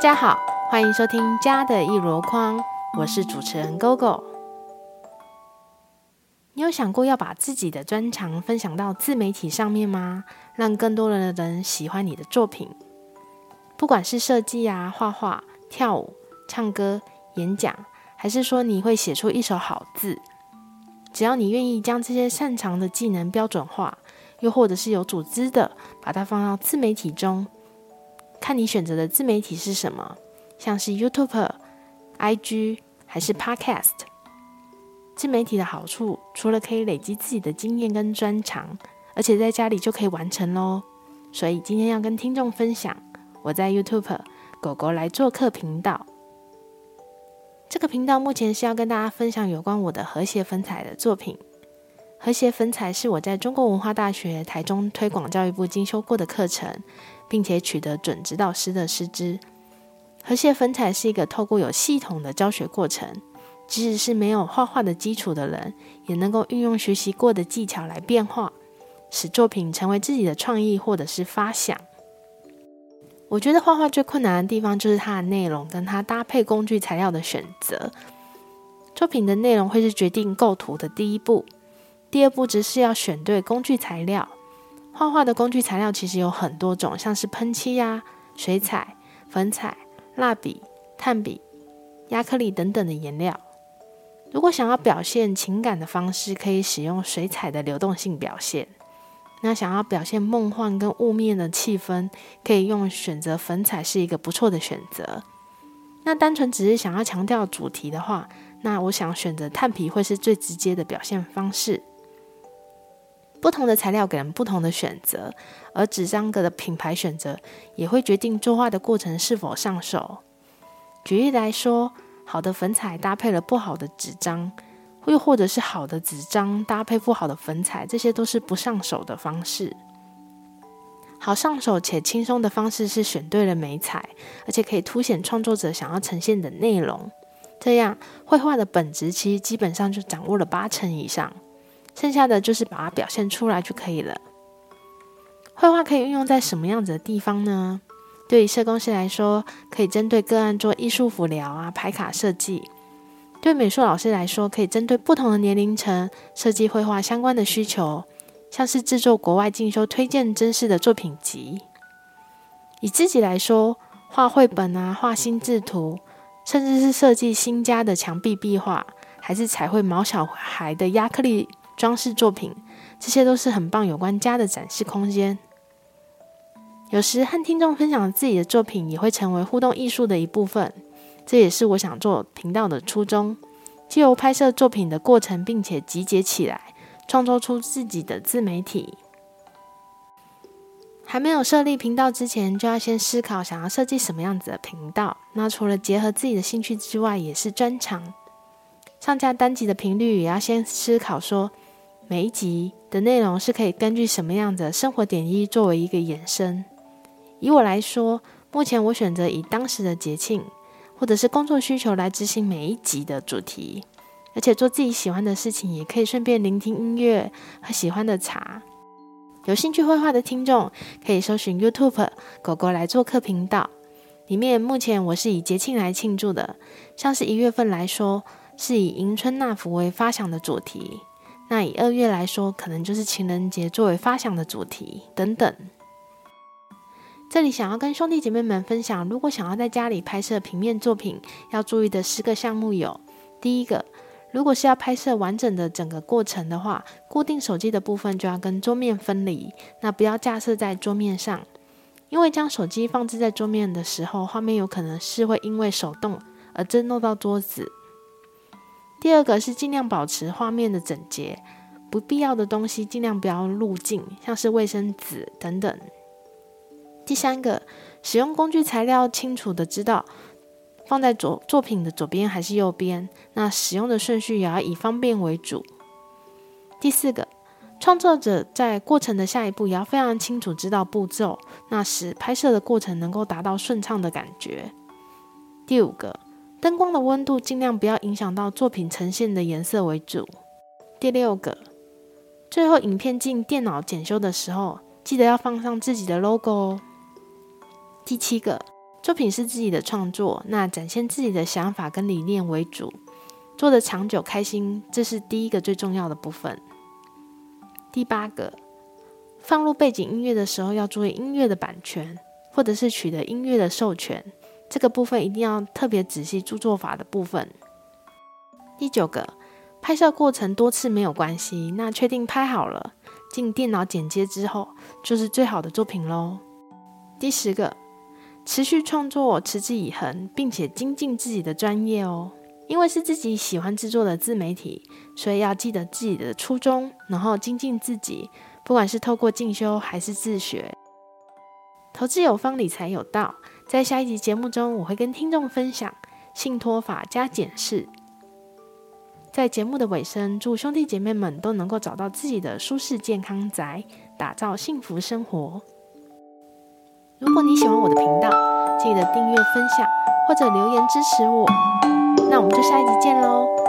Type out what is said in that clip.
大家好，欢迎收听《家的一箩筐》，我是主持人 GoGo。你有想过要把自己的专长分享到自媒体上面吗？让更多的人喜欢你的作品，不管是设计啊、画画、跳舞、唱歌、演讲，还是说你会写出一手好字，只要你愿意将这些擅长的技能标准化，又或者是有组织的把它放到自媒体中。看你选择的自媒体是什么，像是 YouTube、IG 还是 Podcast。自媒体的好处，除了可以累积自己的经验跟专长，而且在家里就可以完成喽。所以今天要跟听众分享，我在 YouTube 狗狗来做客频道。这个频道目前是要跟大家分享有关我的和谐粉彩的作品。和谐粉彩是我在中国文化大学台中推广教育部进修过的课程，并且取得准指导师的师资。和谐粉彩是一个透过有系统的教学过程，即使是没有画画的基础的人，也能够运用学习过的技巧来变化，使作品成为自己的创意或者是发想。我觉得画画最困难的地方就是它的内容跟它搭配工具材料的选择。作品的内容会是决定构图的第一步。第二步则是要选对工具材料。画画的工具材料其实有很多种，像是喷漆呀、水彩、粉彩、蜡笔、炭笔、压克力等等的颜料。如果想要表现情感的方式，可以使用水彩的流动性表现；那想要表现梦幻跟雾面的气氛，可以用选择粉彩是一个不错的选择。那单纯只是想要强调主题的话，那我想选择炭笔会是最直接的表现方式。不同的材料给人不同的选择，而纸张格的品牌选择也会决定作画的过程是否上手。举例来说，好的粉彩搭配了不好的纸张，又或者是好的纸张搭配不好的粉彩，这些都是不上手的方式。好上手且轻松的方式是选对了媒材，而且可以凸显创作者想要呈现的内容。这样绘画的本质其实基本上就掌握了八成以上。剩下的就是把它表现出来就可以了。绘画可以运用在什么样子的地方呢？对于社工师来说，可以针对个案做艺术辅疗啊、排卡设计；对美术老师来说，可以针对不同的年龄层设计绘画相关的需求，像是制作国外进修推荐真实的作品集。以自己来说，画绘本啊、画心智图，甚至是设计新家的墙壁壁画，还是彩绘毛小孩的压克力。装饰作品，这些都是很棒有关家的展示空间。有时和听众分享自己的作品，也会成为互动艺术的一部分。这也是我想做频道的初衷，借由拍摄作品的过程，并且集结起来，创作出自己的自媒体。还没有设立频道之前，就要先思考想要设计什么样子的频道。那除了结合自己的兴趣之外，也是专长。上架单集的频率，也要先思考说。每一集的内容是可以根据什么样的生活点滴作为一个延伸。以我来说，目前我选择以当时的节庆或者是工作需求来执行每一集的主题，而且做自己喜欢的事情，也可以顺便聆听音乐和喜欢的茶。有兴趣绘画的听众可以搜寻 YouTube“ 狗狗来做客”频道，里面目前我是以节庆来庆祝的，像是一月份来说，是以迎春纳福为发想的主题。那以二月来说，可能就是情人节作为发想的主题等等。这里想要跟兄弟姐妹们分享，如果想要在家里拍摄平面作品，要注意的十个项目有：第一个，如果是要拍摄完整的整个过程的话，固定手机的部分就要跟桌面分离，那不要架设在桌面上，因为将手机放置在桌面的时候，画面有可能是会因为手动而震落到桌子。第二个是尽量保持画面的整洁，不必要的东西尽量不要入镜，像是卫生纸等等。第三个，使用工具材料清楚的知道放在左作品的左边还是右边，那使用的顺序也要以方便为主。第四个，创作者在过程的下一步也要非常清楚知道步骤，那使拍摄的过程能够达到顺畅的感觉。第五个。灯光的温度尽量不要影响到作品呈现的颜色为主。第六个，最后影片进电脑检修的时候，记得要放上自己的 logo 哦。第七个，作品是自己的创作，那展现自己的想法跟理念为主，做得长久开心，这是第一个最重要的部分。第八个，放入背景音乐的时候要注意音乐的版权，或者是取得音乐的授权，这个部分一定要特别仔细，著作法的部分。第九个，拍摄过程多次没有关系，那确定拍好了，进电脑剪接之后，就是最好的作品喽。第十个。持续创作，持之以恒，并且精进自己的专业哦。因为是自己喜欢制作的自媒体，所以要记得自己的初衷，然后精进自己。不管是透过进修还是自学，投资有方，理财有道。在下一集节目中，我会跟听众分享信托法加检视。在节目的尾声，祝兄弟姐妹们都能够找到自己的舒适健康宅，打造幸福生活。如果你喜欢我的频道，记得订阅、分享或者留言支持我。那我们就下一集见喽！